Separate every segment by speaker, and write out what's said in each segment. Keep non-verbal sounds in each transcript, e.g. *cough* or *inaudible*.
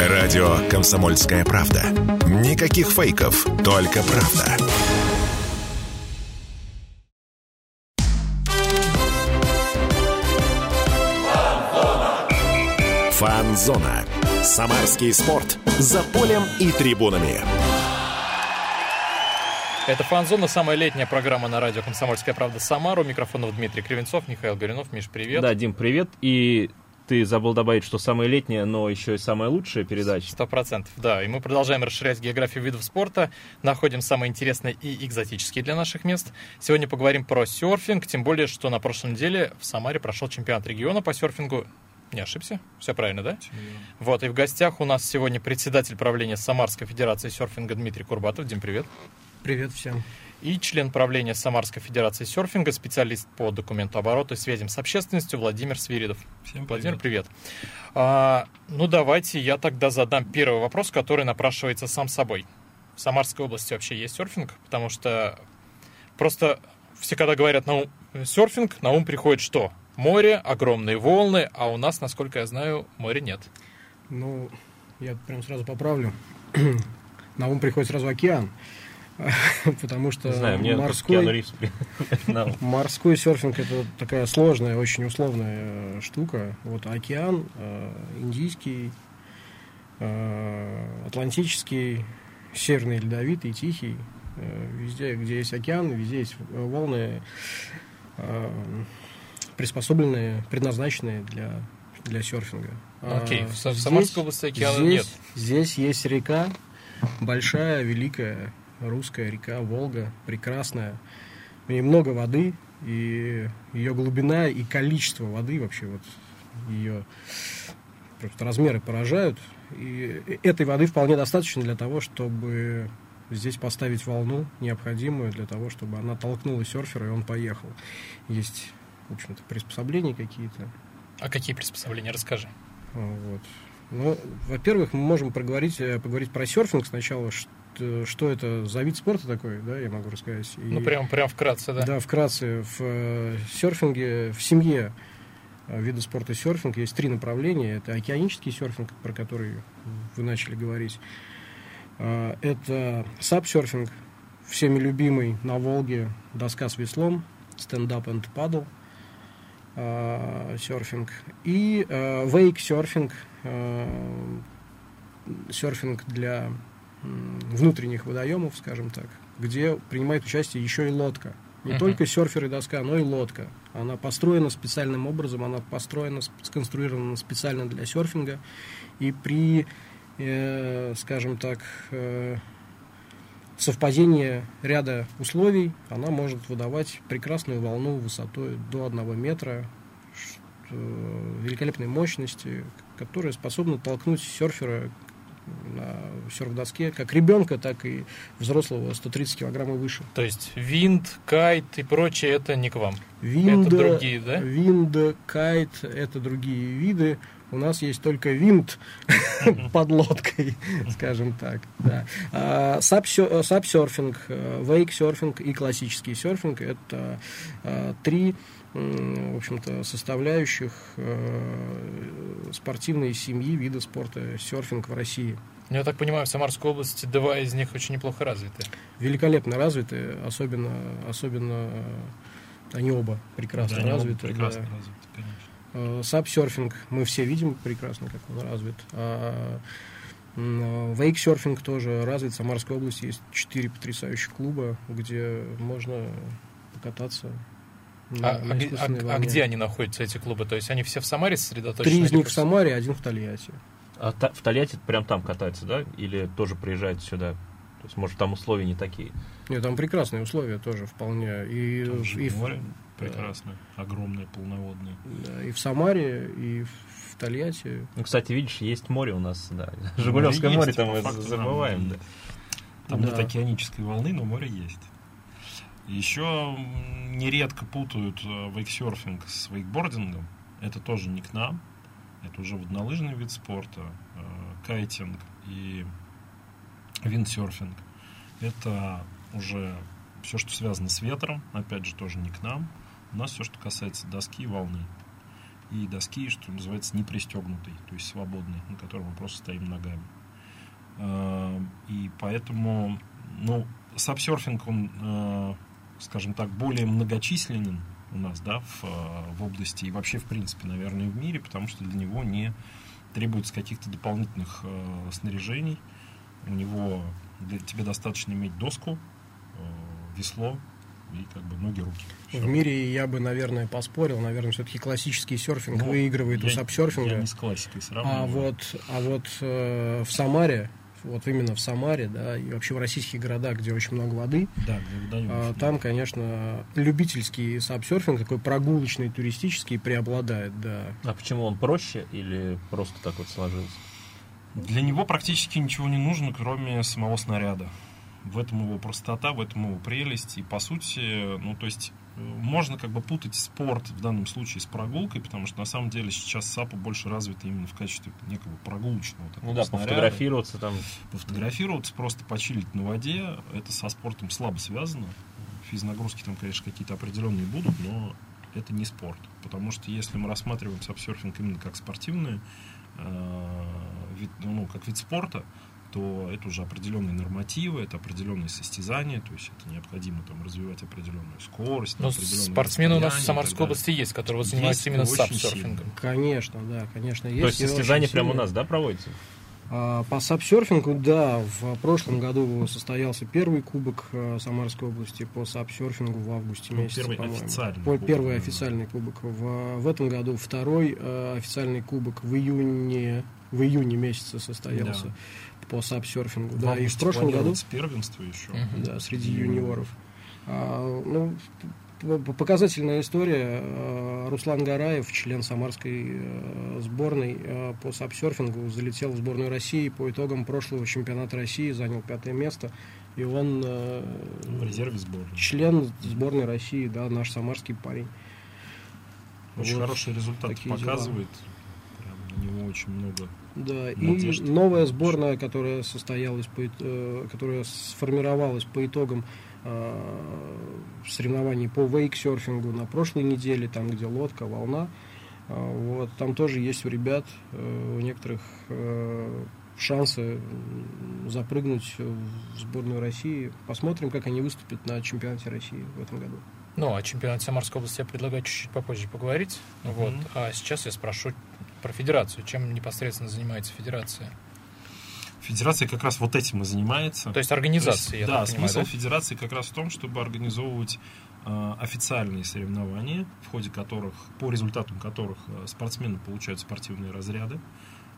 Speaker 1: Радио «Комсомольская правда». Никаких фейков, только правда. Фанзона. Самарский спорт. За полем и трибунами.
Speaker 2: Это «Фанзона», самая летняя программа на радио «Комсомольская правда» Самару. У микрофонов Дмитрий Кривенцов, Михаил Горюнов. Миш, привет.
Speaker 3: Да, Дим, привет. И ты забыл добавить, что самая летняя, но еще и самая лучшая передача.
Speaker 2: Сто процентов, да. И мы продолжаем расширять географию видов спорта, находим самые интересные и экзотические для наших мест. Сегодня поговорим про серфинг, тем более, что на прошлой неделе в Самаре прошел чемпионат региона по серфингу. Не ошибся? Все правильно, да? Вот, и в гостях у нас сегодня председатель правления Самарской Федерации серфинга Дмитрий Курбатов. Дим, привет.
Speaker 4: Привет всем.
Speaker 2: И член правления Самарской Федерации серфинга, специалист по документообороту и связям с общественностью Владимир Свиридов.
Speaker 5: Всем привет.
Speaker 2: Владимир, привет. А, ну, давайте я тогда задам первый вопрос, который напрашивается сам собой. В Самарской области вообще есть серфинг? Потому что просто все, когда говорят на ум, серфинг, на ум приходит что? Море, огромные волны, а у нас, насколько я знаю, моря нет.
Speaker 4: Ну, я прям сразу поправлю. *clears throat* На ум приходит сразу океан. *laughs* Потому что
Speaker 3: Не знаю, мне
Speaker 4: морской, *laughs* морской серфинг это такая сложная, очень условная э, штука. Вот океан, э, индийский, э, атлантический, северный, ледовитый, тихий. Везде, где есть океан, везде есть волны, приспособленные, предназначенные для, для серфинга.
Speaker 2: Ну, Окей,
Speaker 4: А
Speaker 2: в Самарской области океана
Speaker 4: здесь,
Speaker 2: нет.
Speaker 4: Здесь есть река, большая, великая, русская река Волга, прекрасная. В ней много воды, и ее глубина и количество воды вообще вот ее просто размеры поражают. И этой воды вполне достаточно для того, чтобы здесь поставить волну, необходимую для того, чтобы она толкнула серфера, и он поехал. Есть, в общем-то, приспособления какие-то.
Speaker 2: А какие приспособления? Расскажи.
Speaker 4: Вот. Ну, во-первых, мы можем проговорить, э, поговорить про серфинг сначала, что, что это за вид спорта такой, да, я могу рассказать. И-
Speaker 2: Ну, прям, прям вкратце, да.
Speaker 4: да, вкратце. В э, серфинге, в семье э, вида спорта серфинг есть три направления. Это океанический серфинг, про который вы начали говорить. Э, Это сап-серфинг, всеми любимый на Волге, доска с веслом, stand-up and paddle серфинг. И э, вейк-серфинг, э, серфинг для внутренних водоемов, скажем так, где принимает участие еще и лодка. Не
Speaker 2: Мгм.
Speaker 4: только серфер и доска, но и лодка. Она построена специальным образом, она построена, сконструирована специально для серфинга. И при, э, скажем так, э, совпадении ряда условий она может выдавать прекрасную волну высотой до 1 метра, что- великолепной мощности, которая способна толкнуть серфера на серф-доске, как ребенка, так и взрослого 130 килограмм и выше.
Speaker 2: То есть винд, кайт и прочее это не к вам.
Speaker 4: Винда,
Speaker 2: Это другие, да?
Speaker 4: Винд, кайт – это другие виды. У нас есть только винт *laughs* под лодкой, скажем так. Да. А, Сапсерфинг, э, вейксерфинг и классический серфинг – это а, три в общем-то, составляющих э, спортивной семьи вида спорта серфинг в России.
Speaker 2: Ну, Я так понимаю, в Самарской области два из них очень неплохо развиты.
Speaker 4: Великолепно развиты, особенно, особенно э, они оба прекрасно
Speaker 5: Да, они оба
Speaker 4: развиты.
Speaker 5: прекрасно
Speaker 4: да.
Speaker 5: развиты, конечно.
Speaker 4: Сапсерфинг мы все видим прекрасно, как он развит. А вейксерфинг тоже развит. В Самарской области есть четыре потрясающих клуба, где можно покататься. на-
Speaker 2: А,
Speaker 4: на
Speaker 2: а
Speaker 4: искусственной
Speaker 2: а- а где они находятся, эти клубы? То есть они все в Самаре сосредоточены?
Speaker 4: Три из них в Самаре, один в Тольятти.
Speaker 3: А та- в Тольятти прям там катается, да? Или тоже приезжает сюда? То есть, может, там условия не такие?
Speaker 4: Нет, там прекрасные условия тоже вполне. И,
Speaker 5: Там же
Speaker 4: и, в,
Speaker 5: море прекрасное, огромное, полноводное.
Speaker 4: да, и в Самаре, и в Тольятти.
Speaker 3: Ну, кстати, видишь, есть море у нас, да. *laughs* Жигулевское
Speaker 5: есть,
Speaker 3: море там
Speaker 5: по
Speaker 3: мы
Speaker 5: факту,
Speaker 3: забываем, да.
Speaker 5: Там
Speaker 4: Да.
Speaker 5: нет океанической волны, но море есть. Еще нередко путают э, вейксерфинг с вейкбордингом. Это тоже не к нам. Это уже воднолыжный вид спорта, э, кайтинг и виндсерфинг. Это уже все, что связано с ветром, опять же, тоже не к нам. У нас все, что касается доски и волны. и доски, что называется, не пристегнутой, то есть свободной, на которой мы просто стоим ногами. Э, и поэтому, ну, сапсерфинг, он, э, скажем так, более многочисленен у нас, да, в, э, в области и вообще, в принципе, наверное, в мире, потому что для него не требуется каких-то дополнительных снаряжений. У него для, тебе достаточно иметь доску, весло и как бы ноги, руки. Всё.
Speaker 4: В мире я бы, наверное, поспорил. Наверное, все-таки классический серфинг
Speaker 5: Ну,
Speaker 4: выигрывает у
Speaker 5: я-
Speaker 4: сапсерфинга.
Speaker 5: Я не с классикой
Speaker 4: А
Speaker 5: сравниваю.
Speaker 4: вот, а вот э, в Самаре, вот именно в Самаре, да, и вообще в российских городах, где очень много воды,
Speaker 5: Да, где водоемов
Speaker 4: а, там, конечно, любительский сапсерфинг, такой прогулочный, туристический, преобладает, да.
Speaker 3: А почему он проще или просто так вот сложилось?
Speaker 5: Для него практически ничего не нужно, кроме самого снаряда. В этом его простота, в этом его прелесть. И по сути, ну то есть э, можно как бы путать спорт в данном случае с прогулкой, потому что на самом деле сейчас САПа больше развита именно в качестве некого прогулочного такого
Speaker 3: Ну да,
Speaker 5: снаряда.
Speaker 3: пофотографироваться там.
Speaker 5: Пофотографироваться, просто почилить на воде, это со спортом слабо связано. Физнагрузки там, конечно, какие-то определенные будут, но это не спорт. Потому что если мы рассматриваем сапсерфинг именно как спортивный э, вид, ну, как вид спорта, то это уже определенные нормативы, это определенные состязания, то есть это необходимо там развивать определенную скорость.
Speaker 2: Но Ну, спортсмены у нас в Самарской области есть, которые вот
Speaker 5: Есть,
Speaker 2: занимаются именно сапсерфингом.
Speaker 4: Конечно, да, конечно, есть.
Speaker 3: То есть состязания прямо у нас, да, проводятся?
Speaker 4: А, По сапсерфингу, да, в прошлом году состоялся первый кубок э, Самарской области по сапсерфингу в августе
Speaker 5: Ну,
Speaker 4: месяце,
Speaker 5: первый
Speaker 4: по-моему.
Speaker 5: официальный
Speaker 4: По-
Speaker 5: кубок,
Speaker 4: Первый
Speaker 5: наверное.
Speaker 4: официальный кубок. В, в этом году второй э, официальный кубок в июне, в июне месяце состоялся по сапсерфингу.
Speaker 5: В
Speaker 4: Да, и в прошлом году
Speaker 5: планируется первенство еще.
Speaker 2: Мгм.
Speaker 4: да, среди юниоров. А, ну, показательная история. А, Руслан Гараев, член самарской э, сборной э, по сапсерфингу, залетел в сборную России по итогам прошлого чемпионата России, занял пятое место. И он э,
Speaker 5: В резерве сборной.
Speaker 4: член сборной России, да, наш самарский парень.
Speaker 5: Очень
Speaker 4: Вот
Speaker 5: хороший результат
Speaker 4: такие дела.
Speaker 5: На него очень много.
Speaker 4: Да,
Speaker 5: Надежд.
Speaker 4: и новая сборная, которая состоялась, по, э, которая сформировалась по итогам э, соревнований по вейксерфингу на прошлой неделе, там, где лодка, волна. А, Вот, там тоже есть у ребят, э, у некоторых э, шансы запрыгнуть в сборную России. Посмотрим, как они выступят на чемпионате России в этом году.
Speaker 2: Ну, о чемпионате Самарской области я предлагаю чуть-чуть попозже поговорить. Вот.
Speaker 5: Мгм.
Speaker 2: А сейчас я спрошу про федерацию. Чем непосредственно занимается федерация?
Speaker 5: Федерация как раз вот этим и занимается.
Speaker 2: То есть
Speaker 5: То
Speaker 2: организация,
Speaker 5: есть,
Speaker 2: я
Speaker 5: да,
Speaker 2: так понимаю,
Speaker 5: смысл
Speaker 2: да?
Speaker 5: федерации как раз в том, чтобы организовывать э, официальные соревнования, в ходе которых, по результатам которых э, спортсмены получают спортивные разряды,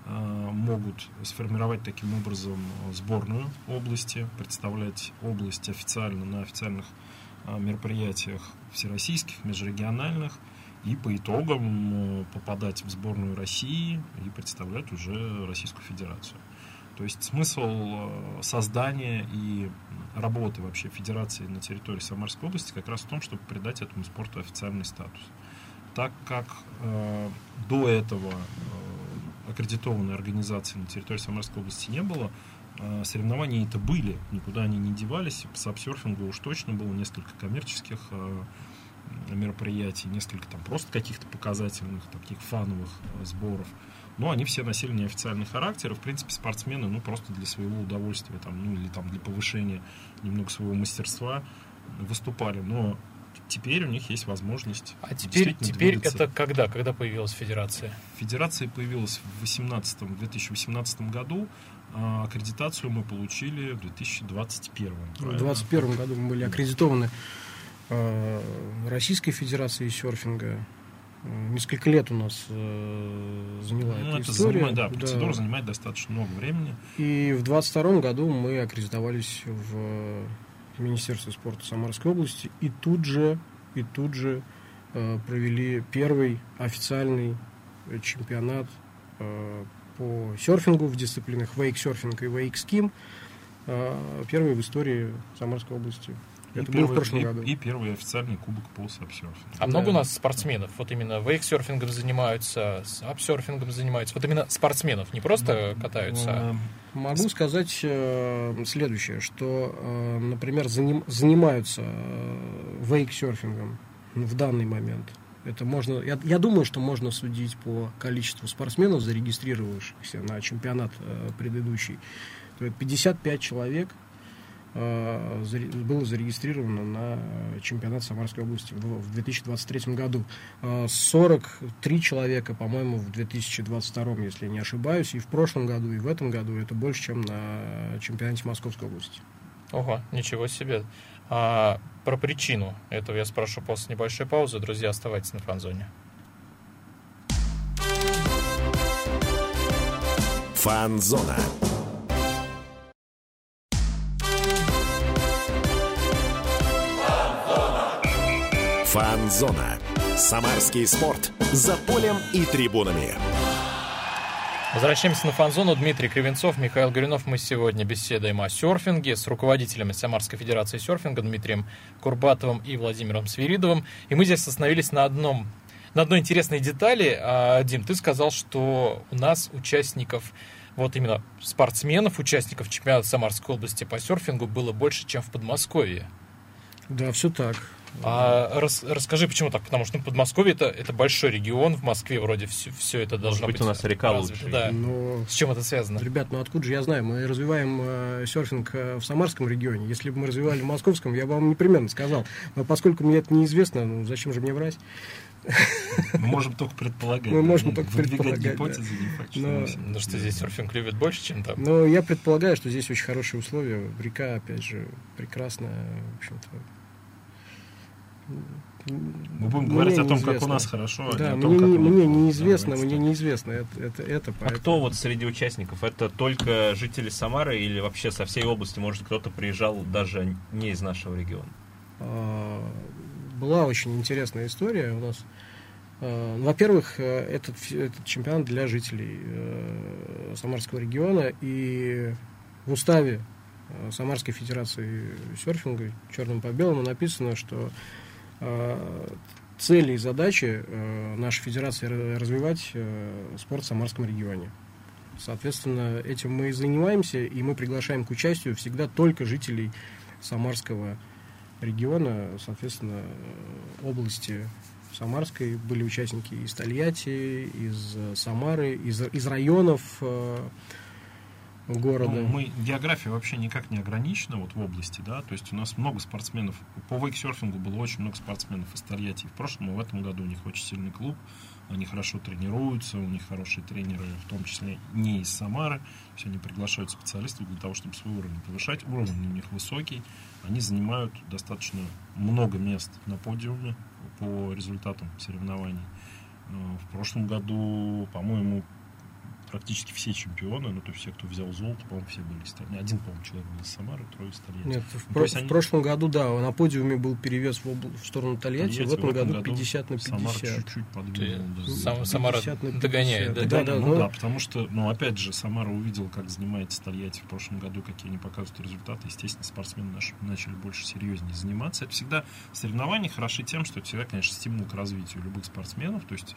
Speaker 5: э, могут сформировать таким образом э, сборную области, представлять область официально на официальных э, мероприятиях всероссийских, межрегиональных, и по итогам э, попадать в сборную России и представлять уже Российскую Федерацию. То есть смысл э, создания и работы вообще федерации на территории Самарской области как раз в том, чтобы придать этому спорту официальный статус. Так как э, до этого э, аккредитованной организации на территории Самарской области не было, э, соревнования это были, никуда они не девались. По сапсерфингу уж точно было несколько коммерческих э, мероприятий, несколько там просто каких-то показательных, таких фановых э, сборов. Но они все носили неофициальный характер, и, в принципе, спортсмены, ну, просто для своего удовольствия, там, ну, или там для повышения немного своего мастерства выступали. Но теперь у них есть возможность
Speaker 2: А теперь, теперь
Speaker 5: двигаться.
Speaker 2: это когда? Когда появилась федерация?
Speaker 5: Федерация появилась в 18 в 2018 году, а аккредитацию мы получили в 2021.
Speaker 4: В
Speaker 5: правильно?
Speaker 4: 2021 году мы были аккредитованы Российской Федерацией серфинга. Э, Несколько лет у нас э, заняла
Speaker 5: Ну,
Speaker 4: эта
Speaker 5: это
Speaker 4: история.
Speaker 5: занимает, да, процедура занимает достаточно много времени.
Speaker 4: И в 22 году мы аккредитовались в Министерстве спорта Самарской области и тут же, и тут же э, провели первый официальный э, чемпионат э, по серфингу в дисциплинах вейк-серфинг и вейк-ским. Э, первый в истории Самарской области.
Speaker 5: И
Speaker 4: Это было в
Speaker 5: первый-
Speaker 4: прошлом
Speaker 5: и-
Speaker 4: году.
Speaker 5: И первый официальный кубок по сапсерфингу.
Speaker 2: А много у
Speaker 4: Да.
Speaker 2: нас спортсменов? Вот именно вейксерфингом занимаются, апсерфингом занимаются. Вот именно спортсменов, не просто катаются. а-
Speaker 5: Э,
Speaker 4: Могу сказать э, следующее, что, э, например, заним- занимаются э, вейксерфингом в данный момент Это можно, я, я думаю, что можно судить по количеству спортсменов, зарегистрировавшихся на чемпионат э, предыдущий. То есть 55 человек было зарегистрировано на чемпионат Самарской области в, в 2023 году. Э, 43 человека, по-моему, в 2022, если не ошибаюсь, и в прошлом году, и в этом году это больше, чем на чемпионате Московской области.
Speaker 2: Ого, ничего себе. А, про причину этого я спрошу после небольшой паузы. Друзья, оставайтесь на фан-зоне.
Speaker 1: Фанзона. Фанзона. Самарский спорт. За полем и трибунами.
Speaker 2: Возвращаемся на фан-зону. Дмитрий Кривенцов, Михаил Горюнов. Мы сегодня беседуем о серфинге с руководителями Самарской Федерации серфинга Дмитрием Курбатовым и Владимиром Свиридовым. И мы здесь остановились на одном на одной интересной детали. А, Дим, ты сказал, что у нас участников, вот именно спортсменов, участников чемпионата Самарской области по серфингу было больше, чем в Подмосковье.
Speaker 4: Да, все так.
Speaker 2: А рас- расскажи, почему так? Потому что ну, Подмосковье это, это большой регион, в Москве вроде все, все это должно
Speaker 3: быть,
Speaker 2: быть.
Speaker 3: у нас река
Speaker 2: развито,
Speaker 3: лучше.
Speaker 2: Да.
Speaker 4: Но
Speaker 2: С чем это связано?
Speaker 4: Ребят, ну откуда же я знаю? Мы развиваем э, серфинг э, в Самарском регионе. Если бы мы развивали в Московском, я бы вам непременно сказал. Но поскольку мне это неизвестно, ну зачем же мне врать?
Speaker 5: Мы можем только предполагать.
Speaker 4: Мы
Speaker 5: да,
Speaker 4: можем
Speaker 5: ну,
Speaker 4: только предполагать,
Speaker 5: гипотезы, не факт, что
Speaker 4: Но-
Speaker 5: всё
Speaker 2: Ну что здесь серфинг любят больше, чем там.
Speaker 4: Но я предполагаю, что здесь очень хорошие условия. Река, опять же, прекрасная. В общем-то.
Speaker 5: Мы будем
Speaker 4: Мне
Speaker 5: говорить о том, как у нас хорошо, а
Speaker 4: Да,
Speaker 5: не о
Speaker 4: мне,
Speaker 5: том, как
Speaker 4: не-
Speaker 5: мы
Speaker 4: мне неизвестно, мне неизвестно это, это, это
Speaker 3: А
Speaker 4: поэтому-
Speaker 3: кто вот среди участников? Это только жители Самары или вообще со всей области? Может, кто-то приезжал даже не из нашего региона?
Speaker 4: А, была очень интересная история у нас. А, Во-первых, э, этот, этот чемпионат для жителей э, Самарского региона и в уставе э, Самарской Федерации серфинга черным по белому написано, что цели и задачи э, нашей федерации ра- развивать э, спорт в Самарском регионе. Соответственно, этим мы и занимаемся, и мы приглашаем к участию всегда только жителей Самарского региона, соответственно, э, области Самарской были участники из Тольятти, из э, Самары, из, из районов э, города.
Speaker 5: Ну, мы география вообще никак не ограничена вот в области, да, то есть у нас много спортсменов. По вейксерфингу было очень много спортсменов из Тольятти. В прошлом и в этом году у них очень сильный клуб. Они хорошо тренируются, у них хорошие тренеры, в том числе не из Самары. То есть они приглашают специалистов для того, чтобы свой уровень повышать. Уровень у них высокий. Они занимают достаточно много мест на подиуме по результатам соревнований. Э, В прошлом году, по-моему, практически все чемпионы, ну, то есть все, кто взял золото, по-моему, все были из Тольятти. Один, по-моему, человек был из Самары, трое из Тольятти.
Speaker 4: Нет, в,
Speaker 5: Ну,
Speaker 4: про-
Speaker 5: есть
Speaker 4: в
Speaker 5: они-
Speaker 4: прошлом году, да, на подиуме был перевес в, обл- в сторону Тольятти,
Speaker 5: Тольятти,
Speaker 4: в этом году 50 на
Speaker 5: Самара
Speaker 4: 50.
Speaker 5: чуть-чуть
Speaker 2: Ты-
Speaker 5: подвинул. да.
Speaker 2: Сам- Самара
Speaker 4: 50 на 50.
Speaker 2: догоняет, да?
Speaker 4: Да, да,
Speaker 5: ну,
Speaker 4: ну,
Speaker 5: да, потому что, ну, опять же, Самара увидел, как занимается Тольятти в прошлом году, какие они показывают результаты. Естественно, спортсмены наши начали больше серьезнее заниматься. Это всегда соревнования хороши тем, что это всегда, конечно, стимул к развитию любых спортсменов. То есть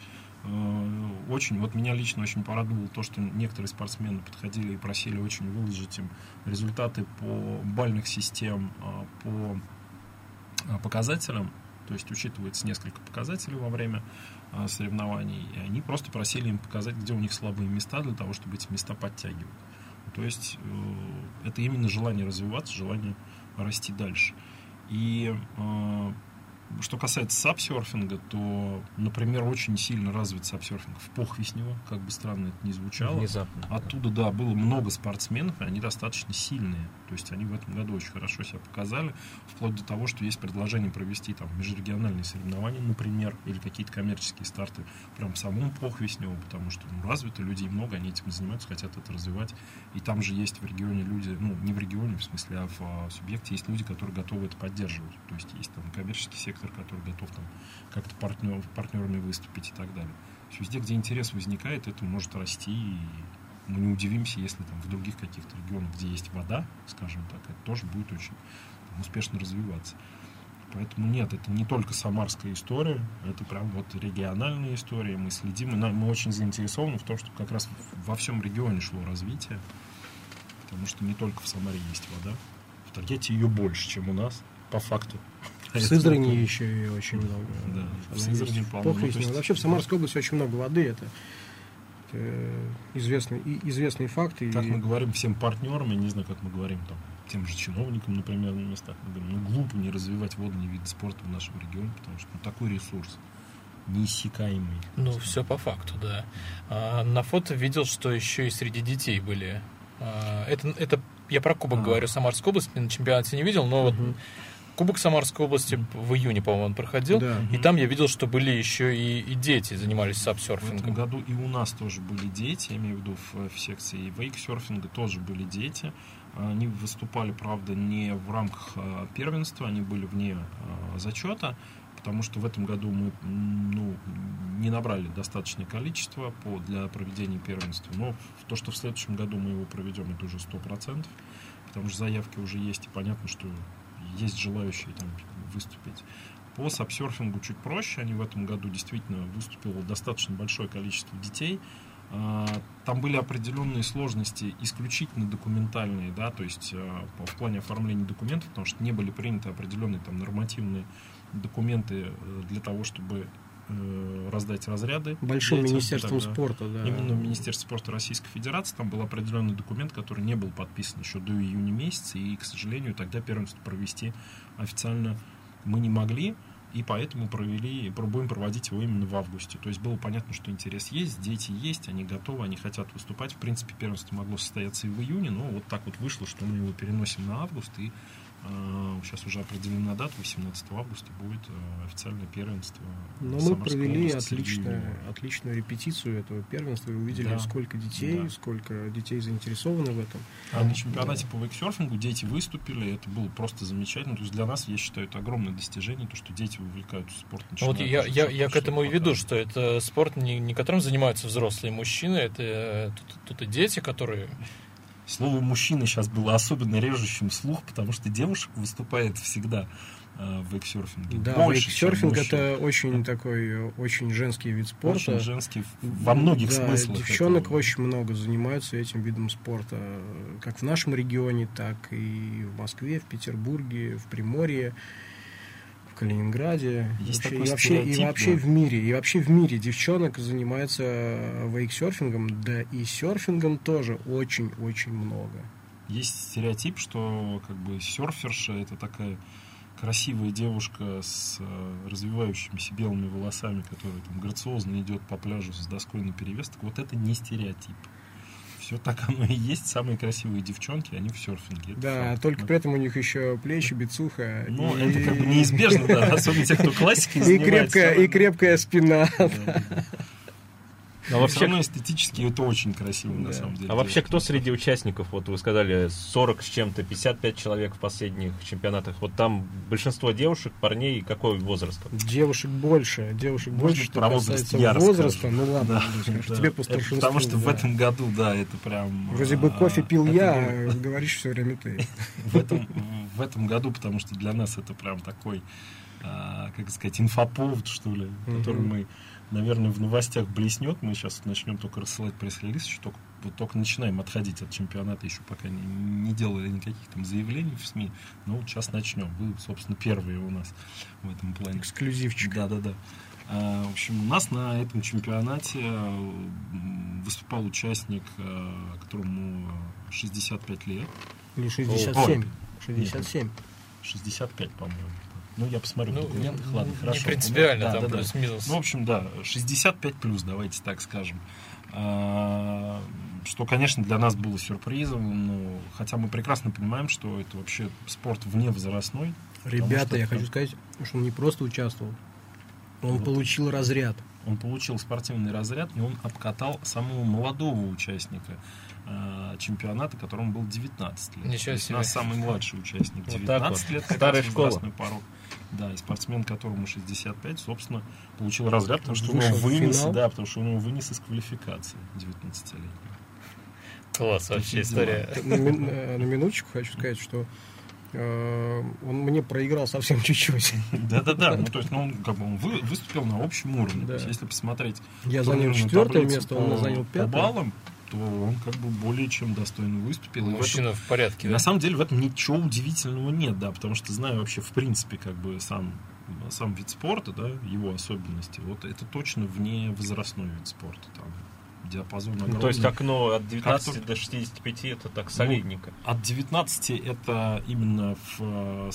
Speaker 5: очень, вот меня лично очень порадовало то, что некоторые спортсмены подходили и просили очень выложить им результаты по бальных систем, а, по а, показателям. То есть учитывается несколько показателей во время соревнований, и они просто просили им показать, где у них слабые места, для того, чтобы эти места подтягивать. То есть э, это именно желание развиваться, желание расти дальше. И э, что касается сапсерфинга, то, например, очень сильно развит сапсерфинг в Похвеснево, как бы странно это ни звучало.
Speaker 3: Внезапно.
Speaker 5: Оттуда, да, было много спортсменов, и они достаточно сильные. То есть они в этом году очень хорошо себя показали, вплоть до того, что есть предложение провести там межрегиональные соревнования, например, или какие-то коммерческие старты прям в самом Похвеснево, потому что ну, развито, людей много, они этим занимаются, хотят это развивать. И там же есть в регионе люди, ну, не в регионе, в смысле, а в а, субъекте есть люди, которые готовы это поддерживать. То есть есть там коммерческий сектор, который готов там как-то партнер, партнерами выступить и так далее. То есть везде, где интерес возникает, это может расти. И мы не удивимся, если там в других каких-то регионах, где есть вода, скажем так, это тоже будет очень там, успешно развиваться. Поэтому нет, это не только самарская история, это прям вот региональная история. Мы следим, и нам- мы очень заинтересованы в том, чтобы как раз во всем регионе шло развитие. Потому что не только в Самаре есть вода. В Тольятти ее больше, чем у нас, по факту.
Speaker 4: В Сызрани еще и очень много.
Speaker 5: Да, в Сызрани полно.
Speaker 4: Вообще в Самарской области очень много воды. Это, это известный, известный факт. И,
Speaker 5: Как мы говорим всем партнерам, я не знаю, как мы говорим там, тем же чиновникам, например, на местах, мы говорим, ну глупо не развивать водные виды спорта в нашем регионе, потому что ну, такой ресурс неиссякаемый.
Speaker 2: Ну, все по факту, да. А, на фото видел, что еще и среди детей были. А, это, это я про Кубок
Speaker 5: А.
Speaker 2: говорю, Самарской области, на чемпионате не видел, но вот
Speaker 4: Мгм.
Speaker 2: Кубок Самарской области в июне, по-моему, он проходил.
Speaker 4: Да.
Speaker 2: И там я видел, что были еще и, и дети, занимались
Speaker 5: В этом
Speaker 2: сапсерфингом.
Speaker 5: году и у нас тоже были дети, я имею в виду в, в секции вейксерфинга тоже были дети. Они выступали, правда, не в рамках а, первенства, они были вне а, зачета, потому что в этом году мы ну, не набрали достаточное количество по, для проведения первенства. Но то, что в следующем году мы его проведем, это уже 100%, потому что заявки уже есть, и понятно, что есть желающие там выступить. По сапсерфингу чуть проще. Они в этом году действительно выступило достаточно большое количество детей. А, Там были определенные сложности исключительно документальные, да, то есть а, в плане оформления документов, потому что не были приняты определенные там нормативные документы э, для того, чтобы раздать разряды.
Speaker 4: Большим
Speaker 5: детям.
Speaker 4: министерством
Speaker 5: Да, да.
Speaker 4: спорта, да.
Speaker 5: Именно в Министерстве спорта Российской Федерации там был определенный документ, который не был подписан еще до июня месяца, и, к сожалению, тогда первенство провести официально мы не могли, и поэтому провели, и будем проводить его именно в августе. То есть было понятно, что интерес есть, дети есть, они готовы, они хотят выступать. В принципе, первенство могло состояться и в июне, но вот так вот вышло, что мы его переносим на август, и э, сейчас уже определена дата, 18 августа будет э, официальное первенство.
Speaker 4: Но мы провели отличную, отличную репетицию этого первенства и увидели,
Speaker 5: Да.
Speaker 4: сколько детей,
Speaker 5: Да.
Speaker 4: сколько детей заинтересованы в этом.
Speaker 5: А на чемпионате по вейксерфингу дети выступили, это было просто замечательно. То есть для нас, я считаю, это огромное достижение, то, что дети вовлекаются в спорт.
Speaker 2: Ну, Вот я,
Speaker 5: уже
Speaker 2: я, я к этому и веду, что это спорт, не, не которым занимаются взрослые мужчины, это э, тут, тут и дети, которые...
Speaker 5: Слово «мужчина» сейчас было особенно режущим слух, потому что девушек выступает всегда э, в вейксерфинге.
Speaker 4: Да,
Speaker 5: Больше, чем
Speaker 4: вейксерфинг
Speaker 5: мужчин.
Speaker 4: это очень такой, э, очень женский вид спорта.
Speaker 5: Очень женский во многих
Speaker 4: Да,
Speaker 5: смыслах.
Speaker 4: Девчонок
Speaker 5: этого.
Speaker 4: очень много занимаются этим видом спорта, э, как в нашем регионе, так и в Москве, в Петербурге, в Приморье, Калининграде,
Speaker 5: Есть
Speaker 4: вообще, и вообще, и вообще
Speaker 5: да.
Speaker 4: в мире, и вообще в мире девчонок занимается вейксерфингом, да и серфингом тоже очень-очень много.
Speaker 5: Есть стереотип, что как бы серферша это такая красивая девушка с э, развивающимися белыми волосами, которая там грациозно идет по пляжу с доской на перевес. Так вот это не стереотип. Все так *laughs* оно и есть. Самые красивые девчонки, они в серфинге. Это
Speaker 4: Да,
Speaker 5: факт.
Speaker 4: только
Speaker 5: Ну,
Speaker 4: при этом у них еще плечи, бицуха.
Speaker 5: Ну,
Speaker 4: и-
Speaker 5: это как бы неизбежно, да. Особенно те, кто классикой
Speaker 4: И крепкая, и крепкая спина.
Speaker 5: Да, да, да.
Speaker 3: А вообще,
Speaker 5: равно эстетически это очень красиво, на
Speaker 4: Да.
Speaker 5: самом деле.
Speaker 3: а вообще кто среди участников, вот вы сказали, 40 с чем-то, 55 человек в последних чемпионатах, вот там большинство девушек, парней, какой возраст?
Speaker 4: Девушек больше, девушек
Speaker 5: Может
Speaker 4: больше,
Speaker 5: быть,
Speaker 4: что
Speaker 5: про возраст
Speaker 4: касается
Speaker 5: я
Speaker 4: возраста.
Speaker 5: расскажу.
Speaker 4: Ну ладно,
Speaker 5: Да, да.
Speaker 4: тебе по старшинству.
Speaker 5: Потому что в
Speaker 4: да.
Speaker 5: этом году, да, это прям...
Speaker 4: Вроде бы
Speaker 5: а,
Speaker 4: кофе пил
Speaker 5: это
Speaker 4: я, а говоришь все время ты. *laughs*
Speaker 5: в этом, в этом году, потому что для нас это прям такой, а, как сказать, инфоповод, что ли, который мы, наверное, в новостях блеснет. Мы сейчас начнем только рассылать пресс-релиз, еще только, вот только начинаем отходить от чемпионата, еще пока не, не делали никаких там заявлений в СМИ. Но вот сейчас начнем. Вы, собственно, первые у нас в этом плане.
Speaker 4: Эксклюзивчик.
Speaker 5: Да, да, да. А, В общем, у нас на этом чемпионате м, выступал участник, а, которому 65 лет.
Speaker 4: Или 67.
Speaker 5: Ой.
Speaker 4: 67.
Speaker 5: 65, по-моему. Ну, я посмотрю
Speaker 2: Ну,
Speaker 5: в документах. Ладно,
Speaker 2: не
Speaker 5: хорошо.
Speaker 2: принципиально,
Speaker 5: Да,
Speaker 2: там
Speaker 5: да, да.
Speaker 2: плюс-минус.
Speaker 5: Ну, в общем, да, 65 плюс, давайте так скажем. А, Что, конечно, для нас было сюрпризом, но хотя мы прекрасно понимаем, что это вообще спорт вне возрастной.
Speaker 4: Ребята,
Speaker 5: что
Speaker 4: я хочу сказать, что он не просто участвовал. Он
Speaker 5: Вот.
Speaker 4: получил разряд.
Speaker 5: Он получил спортивный разряд, и он обкатал самого молодого участника а, чемпионата, которому был 19 лет.
Speaker 2: Ничего себе.
Speaker 5: У нас самый младший участник
Speaker 3: Вот
Speaker 5: 19
Speaker 3: так вот.
Speaker 5: лет, как
Speaker 3: Старая школа.
Speaker 5: порог. Да, и спортсмен, которому 65, собственно, получил разряд, потому что он его вынес, да, потому что он его вынес из квалификации 19-летнего.
Speaker 2: Класс вообще история.
Speaker 4: На, э, на минуточку хочу сказать, что э, он мне проиграл совсем *laughs* чуть-чуть.
Speaker 5: Да-да-да, ну то есть ну, он, как бы, он вы- выступил на общем уровне.
Speaker 4: Да.
Speaker 5: То есть если посмотреть
Speaker 4: Я занял четвертое место, он
Speaker 5: по-
Speaker 4: занял
Speaker 5: по
Speaker 4: пятое.
Speaker 5: баллам, то он как бы более чем достойно выступил. И в этом-
Speaker 2: Мужчина в порядке.
Speaker 5: на
Speaker 2: да?
Speaker 5: самом деле в этом ничего удивительного нет, да, потому что знаю вообще в принципе как бы сам сам вид спорта, да, его особенности. Вот это точно вне возрастной вид спорта, там диапазон огромный.
Speaker 3: Ну, то есть окно от 19
Speaker 5: только-
Speaker 3: до 65 это так солидненько.
Speaker 5: От 19 это именно в э,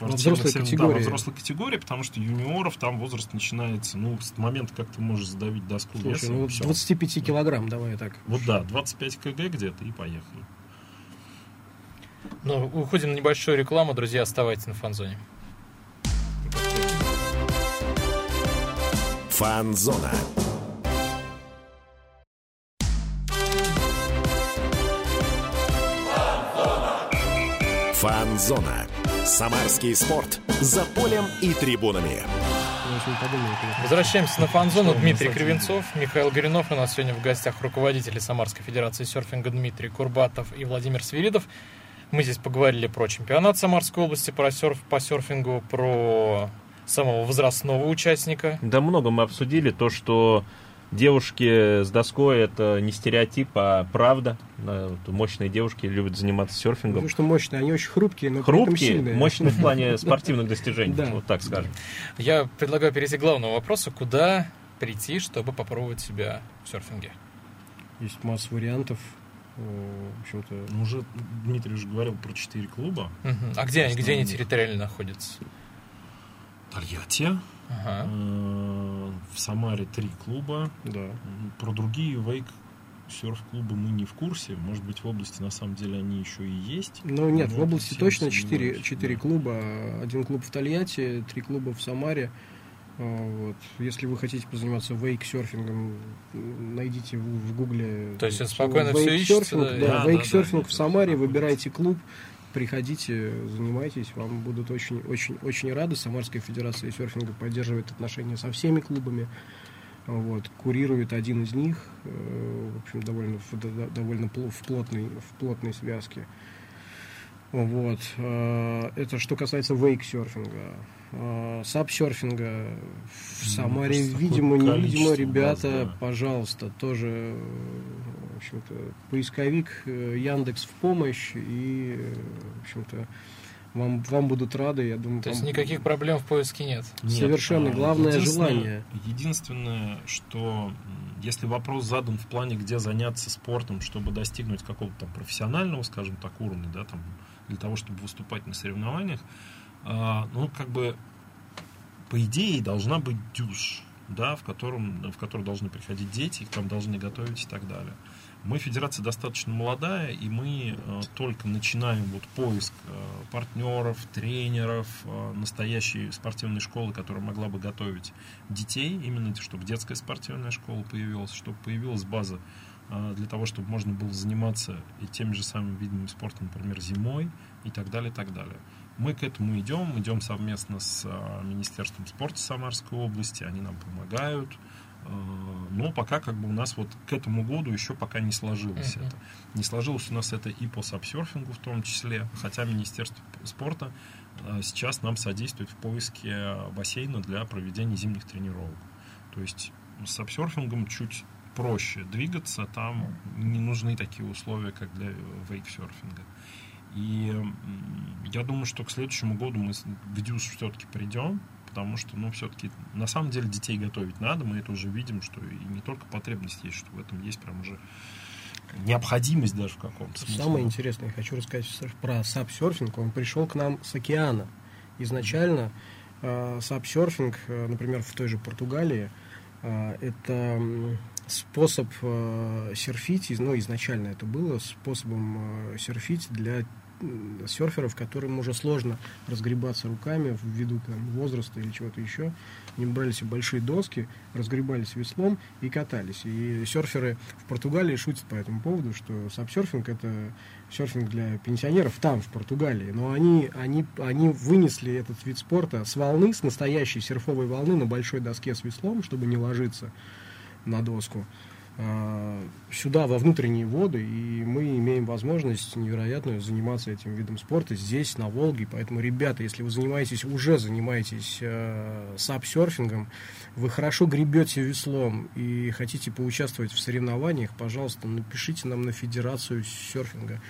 Speaker 4: взрослой категории.
Speaker 5: Да, во взрослой категории, потому что юниоров там возраст начинается, ну, с момента, как ты можешь задавить доску
Speaker 4: Слушай,
Speaker 5: весом,
Speaker 4: ну,
Speaker 5: всё.
Speaker 4: 25 килограмм, давай так.
Speaker 5: Вот да, 25 кг где-то и поехали.
Speaker 2: Ну, уходим на небольшую рекламу, друзья, оставайтесь на фанзоне.
Speaker 1: Фанзона. Фанзона. Самарский спорт. За полем и трибунами.
Speaker 2: Возвращаемся на фан-зону. Дмитрий Кривенцов, Михаил Горюнов. У нас сегодня в гостях руководители Самарской Федерации серфинга Дмитрий Курбатов и Владимир Свиридов. Мы здесь поговорили про чемпионат Самарской области, про серф, по серфингу, про самого возрастного участника.
Speaker 3: Да много мы обсудили то, что девушки с доской это не стереотип, а правда. Мощные девушки любят заниматься серфингом.
Speaker 4: Потому что мощные, они очень хрупкие, но при этом
Speaker 3: Хрупкие,
Speaker 4: сильные.
Speaker 3: мощные в плане *laughs* спортивных достижений, вот так скажем.
Speaker 2: Я предлагаю перейти к главному вопросу. Куда прийти, чтобы попробовать себя в серфинге?
Speaker 4: Есть масса вариантов. Э, В общем-то,
Speaker 5: Ну, уже Дмитрий уже говорил про 4 клуба.
Speaker 2: А где они, где они территориально находятся?
Speaker 5: Тольятти,
Speaker 2: Ага.
Speaker 5: э, в Самаре три клуба.
Speaker 4: да.
Speaker 5: Про другие вейк серф-клубы мы не в курсе. Может быть, в области на самом деле они еще и есть.
Speaker 4: Ну нет, в области точно 4,
Speaker 5: сомневаюсь,
Speaker 4: 4
Speaker 5: да.
Speaker 4: клуба. Один клуб в Тольятти, три клуба в Самаре. А, Вот. Если вы хотите позаниматься вейк-серфингом, м, найдите в, в гугле.
Speaker 2: То есть спокойно
Speaker 4: «вейк-серфинг»,
Speaker 2: ищется, да?
Speaker 4: Да,
Speaker 5: Да,
Speaker 4: вейк-серфинг
Speaker 5: да, да,
Speaker 4: в Самаре, выбирайте клуб, приходите, занимайтесь, вам будут очень, очень, очень рады. Самарская федерация серфинга поддерживает отношения со всеми клубами. Вот, курирует один из них, э, в общем, довольно, довольно в, плотной, в плотной связке. Вот. э, Это что касается вейк-серфинга. Э, Саб-серфинга в
Speaker 5: Ну,
Speaker 4: Самаре,
Speaker 5: такое
Speaker 4: видимо, невидимо, ребята,
Speaker 5: баз, да.
Speaker 4: пожалуйста, тоже, э, в общем-то, поисковик э, Яндекс в помощь, и, э, в общем-то, вам, вам будут рады, я думаю.
Speaker 2: То есть никаких проблем в поиске нет.
Speaker 5: Нет,
Speaker 4: Совершенно.
Speaker 5: а,
Speaker 4: Главное
Speaker 5: единственное-
Speaker 4: желание.
Speaker 5: Единственное, что если вопрос задан в плане, где заняться спортом, чтобы достигнуть какого-то там профессионального, скажем так, уровня, да, там, для того, чтобы выступать на соревнованиях, ну, как бы, по идее, должна быть дюш, да, в котором, в который должны приходить дети, их там должны готовить и так далее. Мы федерация достаточно молодая, и мы э, только начинаем вот поиск э, партнеров, тренеров, э, настоящей спортивной школы, которая могла бы готовить детей, именно чтобы детская спортивная школа появилась, чтобы появилась база для того, чтобы можно было заниматься и теми же самыми видами спорта, например, зимой и так далее, и так далее. Мы к этому идем, идем совместно с э, Министерством спорта Самарской области, они нам помогают, Э, но пока как бы у нас вот к этому году еще пока не сложилось
Speaker 2: Мгм.
Speaker 5: это. Не сложилось у нас это и по сапсерфингу в том числе, хотя Министерство спорта э, сейчас нам содействует в поиске бассейна для проведения зимних тренировок. То есть с сапсерфингом чуть проще двигаться, там не нужны такие условия, как для вейксерфинга. И я думаю, что к следующему году мы в ДЮСШ все-таки придем, потому что, ну, все-таки на самом деле детей готовить надо, мы это уже видим, что и не только потребность есть, что в этом есть прям уже необходимость даже в каком-то смысле.
Speaker 4: Самое интересное, я хочу рассказать про сапсерфинг. Он пришел к нам с океана. Изначально э, сапсерфинг, э, например, в той же Португалии, э, это способ э, серфить, ну, изначально это было способом э, серфить для серферов, которым уже сложно разгребаться руками ввиду там, возраста или чего-то еще. Они брали себе большие доски, разгребались веслом и катались. И серферы в Португалии шутят по этому поводу, что сапсерфинг это серфинг для пенсионеров там, в Португалии. Но они, они, они вынесли этот вид спорта с волны, с настоящей серфовой волны на большой доске с веслом, чтобы не ложиться на доску, сюда, во внутренние воды, и мы имеем имеем возможность невероятную заниматься этим видом спорта здесь, на Волге. Поэтому, ребята, если вы занимаетесь, уже занимаетесь э, сапсерфингом, вы хорошо гребете веслом и хотите поучаствовать в соревнованиях, пожалуйста, напишите нам на Федерацию серфинга.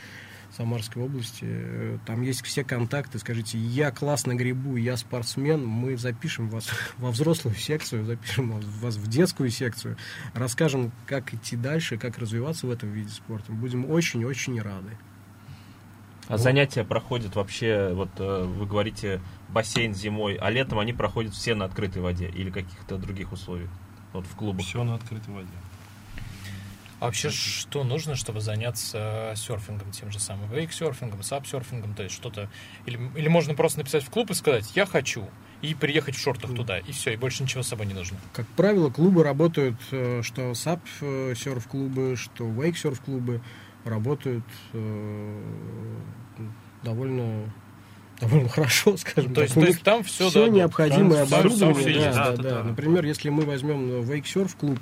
Speaker 4: Самарской области. Там есть все контакты. Скажите, я классно грибу, я спортсмен. Мы запишем вас во взрослую секцию, запишем вас в детскую секцию. Расскажем, как идти дальше, как развиваться в этом виде спорта. Будем очень-очень рады.
Speaker 3: А занятия проходят вообще, вот э, вы говорите, бассейн зимой, а летом они проходят все на открытой воде или каких-то других условиях? Вот в клубах.
Speaker 5: Все на открытой воде.
Speaker 2: А вообще, что нужно, чтобы заняться э, серфингом тем же самым? Вейк-серфингом, сап-серфингом, то есть что-то... Или, или можно просто написать в клуб и сказать «я хочу», и приехать в шортах туда, и все, и больше ничего с собой не нужно.
Speaker 4: Как правило, клубы работают, э, что сап э, серф клубы, что вейк серф клубы работают э, довольно довольно хорошо, *laughs* скажем
Speaker 2: То
Speaker 4: так.
Speaker 2: есть, то есть там все,
Speaker 4: все
Speaker 2: да,
Speaker 4: необходимое
Speaker 5: там
Speaker 4: оборудование.
Speaker 5: всё
Speaker 4: да,
Speaker 5: есть,
Speaker 4: да,
Speaker 5: да,
Speaker 4: да.
Speaker 5: да.
Speaker 4: Например, если мы возьмем вейк-серф клуб,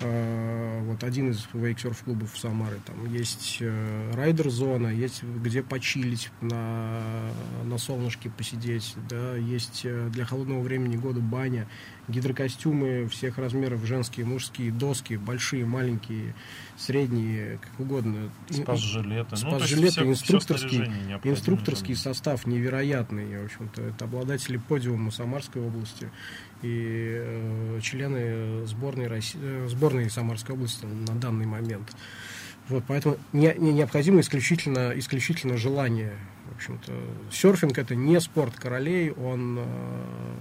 Speaker 4: вот один из вейк-серф клубов Самары, там есть э, райдер-зона, есть где почилить на, на солнышке посидеть, да, есть э, для холодного времени года баня, гидрокостюмы всех размеров, женские, мужские, доски, большие, маленькие, средние, как угодно.
Speaker 5: Спас-жилеты. Ну,
Speaker 4: Спас-жилеты,
Speaker 5: всё
Speaker 4: инструкторский, инструкторский состав невероятный. В общем-то, это обладатели подиума Самарской области и э, члены сборной, России, э, сборной Самарской области на данный момент. Вот, поэтому не, не- необходимо исключительно, исключительно желание. В общем-то, серфинг это не спорт королей, он, э,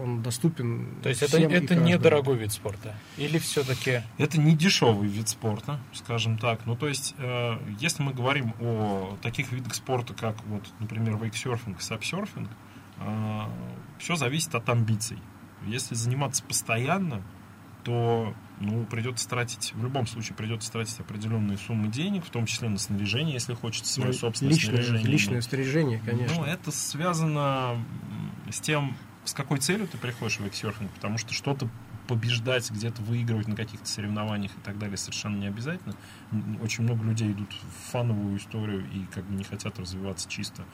Speaker 4: он доступен.
Speaker 2: То есть это,
Speaker 4: всем и
Speaker 2: это недорогой вид спорта? Или все-таки...
Speaker 5: Это не дешевый вид спорта, скажем так. Ну, то есть, э, если мы говорим о таких видах спорта, как, вот, например, вейксерфинг, сапсерфинг, все зависит от амбиций. Если заниматься постоянно, то ну, придется тратить, в любом случае придется тратить определенные суммы денег, в том числе на снаряжение, если хочется свое
Speaker 4: Ну,
Speaker 5: собственное
Speaker 4: личное,
Speaker 5: снаряжение.
Speaker 4: личное снаряжение, конечно.
Speaker 5: Ну, это связано с тем, с какой целью ты приходишь в вейксерфинг, потому что что-то побеждать, где-то выигрывать на каких-то соревнованиях и так далее совершенно не обязательно. Очень много людей идут в фановую историю и как бы не хотят развиваться чисто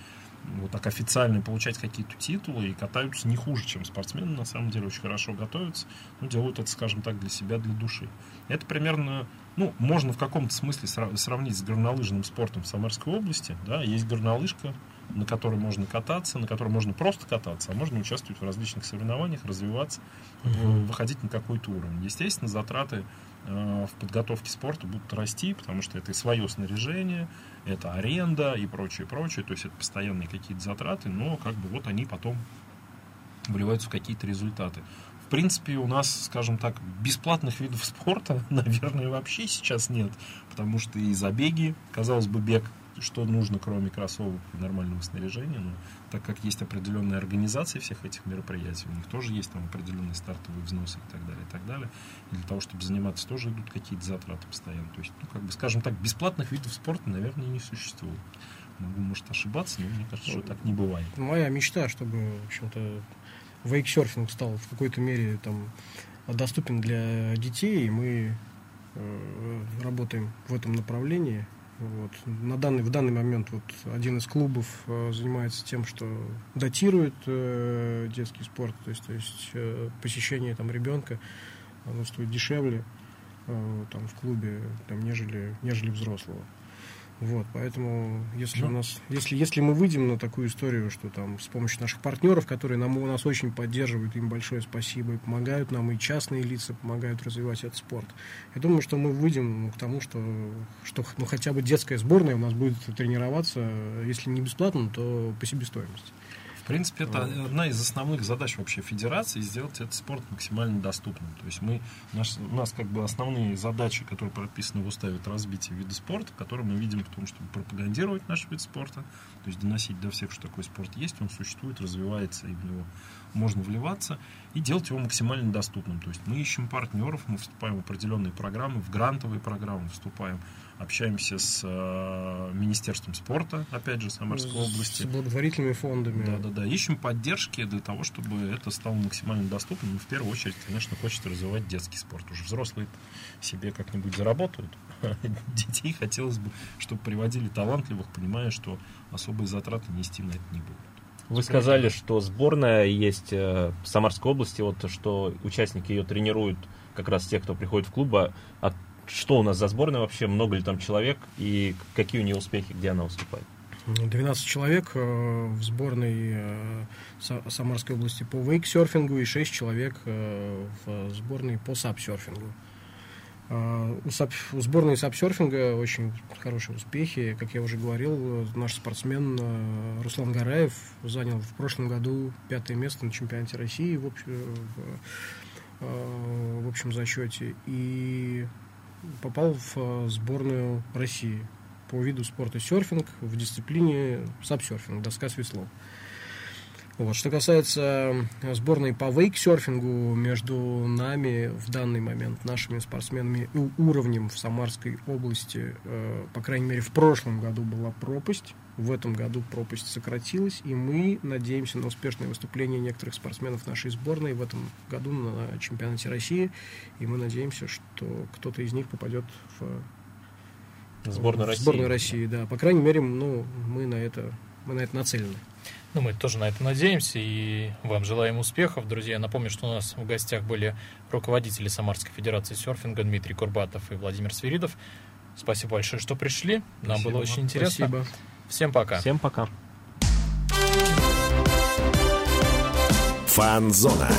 Speaker 5: вот так официально получать какие-то титулы и катаются не хуже, чем спортсмены, на самом деле очень хорошо готовятся, но делают это, скажем так, для себя, для души. Это примерно, ну, можно в каком-то смысле сра- сравнить с горнолыжным спортом в Самарской области, да, есть горнолыжка, на которой можно кататься, на которой можно просто кататься, а можно участвовать в различных соревнованиях, развиваться, в- выходить на какой-то уровень. Естественно, затраты э, в подготовке спорта будут расти, потому что это и свое снаряжение, это аренда и прочее, прочее, то есть это постоянные какие-то затраты, но как бы вот они потом вливаются в какие-то результаты. В принципе, у нас, скажем так, бесплатных видов *laughs* спорта, наверное, вообще сейчас нет, потому что и забеги, казалось бы, бег, что нужно, кроме кроссовок и нормального снаряжения, но так как есть определенная организация всех этих мероприятий, у них тоже есть там определенные стартовые взносы и так далее, и так далее. И для того, чтобы заниматься, тоже идут какие-то затраты постоянно. То есть, ну, как бы, скажем так, бесплатных видов спорта, наверное, не существует. Могу, может, ошибаться, но мне кажется, что так не бывает.
Speaker 4: моя мечта, чтобы, в общем-то, вейксерфинг стал в какой-то мере там доступен для детей, и мы э, работаем в этом направлении. Вот. На данный, в данный момент вот один из клубов э, занимается тем, что датирует э, детский спорт, то есть, то есть э, посещение там ребенка оно стоит дешевле э, там в клубе, там, нежели, нежели взрослого. Вот, поэтому, если
Speaker 5: Ну.
Speaker 4: у нас, если, если мы выйдем на такую историю, что там с помощью наших партнеров, которые нам, у нас очень поддерживают, им большое спасибо, и помогают нам, и частные лица помогают развивать этот спорт. Я думаю, что мы выйдем ну, к тому, что, что ну, хотя бы детская сборная у нас будет тренироваться, если не бесплатно, то по себестоимости.
Speaker 5: В принципе, это одна из основных задач вообще федерации сделать этот спорт максимально доступным. То есть мы, наш, у нас как бы основные задачи, которые прописаны в уставе, это развитие вида спорта, которые мы видим в том, чтобы пропагандировать наш вид спорта, то есть доносить до всех, что такой спорт есть, он существует, развивается, и в него можно вливаться, и делать его максимально доступным. То есть мы ищем партнеров, мы вступаем в определенные программы, в грантовые программы вступаем, общаемся с э, Министерством спорта, опять же, Самарской области.
Speaker 4: С благотворительными фондами.
Speaker 5: Да, да, да. Ищем поддержки для того, чтобы это стало максимально доступным. И в первую очередь, конечно, хочется развивать детский спорт. Уже взрослые себе как-нибудь заработают. *laughs* Детей хотелось бы, чтобы приводили талантливых, понимая, что особые затраты нести на это не будут.
Speaker 3: Вы сказали, что сборная есть э, в Самарской области, вот что участники ее тренируют как раз те, кто приходит в клуб. А, а что у нас за сборная вообще? Много ли там человек? И какие у нее успехи, где она выступает?
Speaker 4: 12 человек э, в сборной э, Самарской области по вейксерфингу и 6 человек в сборной по сапсерфингу. У, сап, у сборной сапсерфинга очень хорошие успехи. Как я уже говорил, наш спортсмен Руслан Гараев занял в прошлом году пятое место на чемпионате России в, общ, в, в общем зачете и попал в сборную России по виду спорта серфинг в дисциплине сапсерфинг, доска с веслом. Вот. Что касается сборной по вейксерфингу, между нами в данный момент, нашими спортсменами и уровнем в Самарской области, э, по крайней мере, в прошлом году была пропасть. В этом году пропасть сократилась, и мы надеемся на успешное выступление некоторых спортсменов нашей сборной в этом году на чемпионате России. И мы надеемся, что кто-то из них попадет в
Speaker 3: сборную России.
Speaker 4: Сборную России, да. По крайней мере, ну, мы на это, мы на это нацелены.
Speaker 2: Ну, мы тоже на это надеемся и вам желаем успехов. Друзья, напомню, что у нас в гостях были руководители Самарской Федерации серфинга Дмитрий Курбатов и Владимир Свиридов. Спасибо большое, что пришли. Нам
Speaker 5: Спасибо.
Speaker 2: было очень интересно.
Speaker 4: Спасибо.
Speaker 2: Всем пока.
Speaker 3: Всем пока.
Speaker 1: Фан-зона.